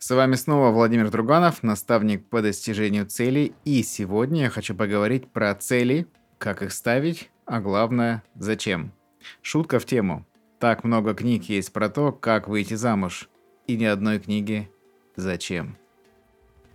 С вами снова Владимир Друганов, наставник по достижению целей. И сегодня я хочу поговорить про цели, как их ставить, а главное, зачем. Шутка в тему. Так много книг есть про то, как выйти замуж. И ни одной книги «Зачем?».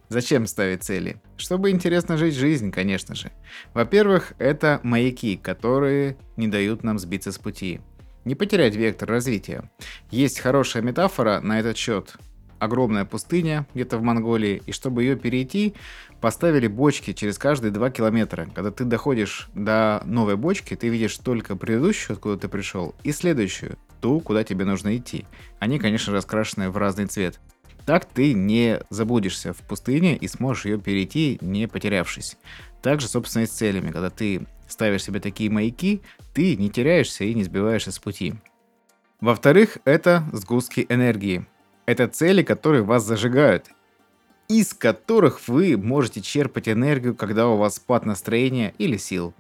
Зачем ставить цели? Чтобы интересно жить жизнь, конечно же. Во-первых, это маяки, которые не дают нам сбиться с пути. Не потерять вектор развития. Есть хорошая метафора на этот счет. Огромная пустыня где-то в Монголии, и чтобы ее перейти, поставили бочки через каждые 2 километра. Когда ты доходишь до новой бочки, ты видишь только предыдущую, откуда ты пришел, и следующую, ту, куда тебе нужно идти. Они, конечно, раскрашены в разный цвет. Так ты не заблудишься в пустыне и сможешь ее перейти, не потерявшись. Также, собственно, и с целями. Когда ты ставишь себе такие маяки, ты не теряешься и не сбиваешься с пути. Во-вторых, это сгустки энергии. Это цели, которые вас зажигают, из которых вы можете черпать энергию, когда у вас спад настроения или сил.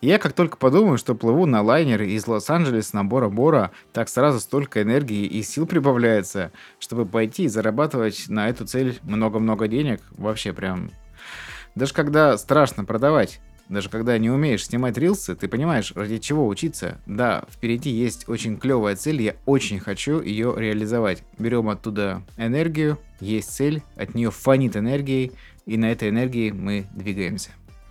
Я как только подумаю, что плыву на лайнере из Лос-Анджелеса на Бора-Бора, так сразу столько энергии и сил прибавляется, чтобы пойти и зарабатывать на эту цель много-много денег. Вообще прям... Даже когда страшно продавать, даже когда не умеешь снимать рилсы, ты понимаешь, ради чего учиться. Да, впереди есть очень клевая цель, я очень хочу ее реализовать. Берем оттуда энергию, есть цель, от нее фонит энергией, и на этой энергии мы двигаемся.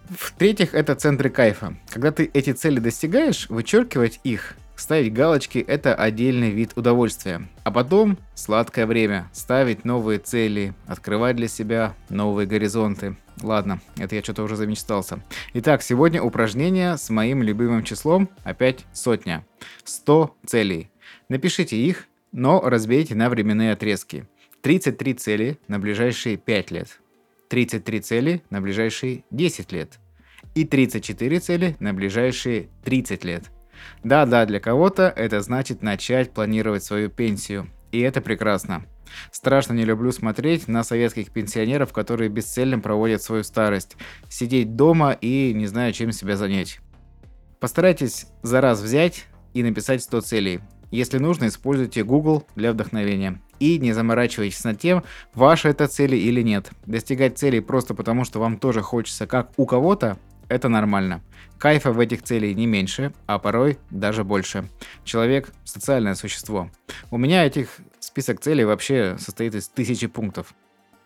В-третьих, это центры кайфа. Когда ты эти цели достигаешь, вычеркивать их, ставить галочки – это отдельный вид удовольствия. А потом сладкое время, ставить новые цели, открывать для себя новые горизонты. Ладно, это я что-то уже замечтался. Итак, сегодня упражнение с моим любимым числом, опять сотня. 100 целей. Напишите их, но разбейте на временные отрезки. 33 цели на ближайшие 5 лет. 33 цели на ближайшие 10 лет и 34 цели на ближайшие 30 лет. Да-да, для кого-то это значит начать планировать свою пенсию. И это прекрасно. Страшно не люблю смотреть на советских пенсионеров, которые бесцельно проводят свою старость. Сидеть дома и не знаю, чем себя занять. Постарайтесь за раз взять и написать 100 целей. Если нужно, используйте Google для вдохновения. И не заморачивайтесь над тем, ваша это цели или нет. Достигать целей просто потому, что вам тоже хочется, как у кого-то, это нормально. Кайфа в этих целей не меньше, а порой даже больше. Человек – социальное существо. У меня этих список целей вообще состоит из тысячи пунктов.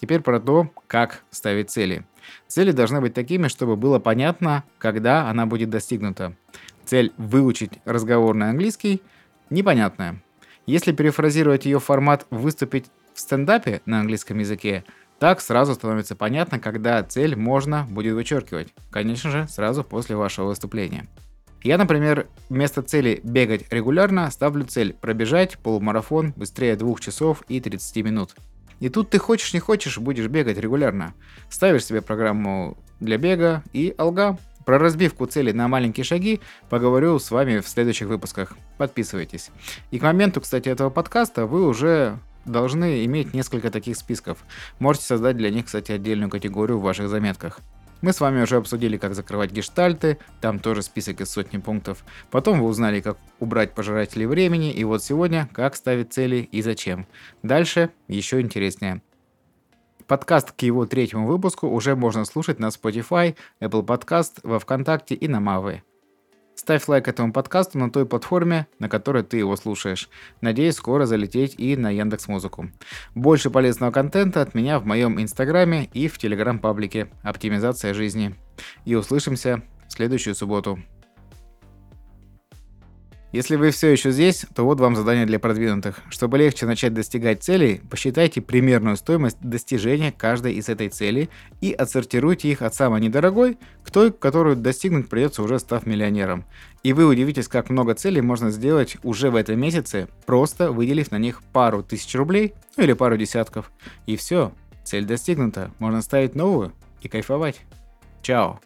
Теперь про то, как ставить цели. Цели должны быть такими, чтобы было понятно, когда она будет достигнута. Цель выучить разговорный английский непонятная. Если перефразировать ее формат выступить в стендапе на английском языке, так сразу становится понятно, когда цель можно будет вычеркивать. Конечно же, сразу после вашего выступления. Я, например, вместо цели бегать регулярно ставлю цель пробежать полумарафон быстрее 2 часов и 30 минут. И тут ты хочешь не хочешь, будешь бегать регулярно. Ставишь себе программу для бега и алга. Про разбивку цели на маленькие шаги поговорю с вами в следующих выпусках. Подписывайтесь. И к моменту, кстати, этого подкаста вы уже должны иметь несколько таких списков. Можете создать для них, кстати, отдельную категорию в ваших заметках. Мы с вами уже обсудили, как закрывать гештальты, там тоже список из сотни пунктов. Потом вы узнали, как убрать пожирателей времени, и вот сегодня, как ставить цели и зачем. Дальше еще интереснее. Подкаст к его третьему выпуску уже можно слушать на Spotify, Apple Podcast, во Вконтакте и на Мавы. Ставь лайк этому подкасту на той платформе, на которой ты его слушаешь. Надеюсь, скоро залететь и на Яндекс Музыку. Больше полезного контента от меня в моем инстаграме и в телеграм-паблике «Оптимизация жизни». И услышимся в следующую субботу. Если вы все еще здесь, то вот вам задание для продвинутых. Чтобы легче начать достигать целей, посчитайте примерную стоимость достижения каждой из этой цели и отсортируйте их от самой недорогой к той, которую достигнуть придется уже став миллионером. И вы удивитесь, как много целей можно сделать уже в этом месяце, просто выделив на них пару тысяч рублей ну или пару десятков. И все, цель достигнута, можно ставить новую и кайфовать. Чао!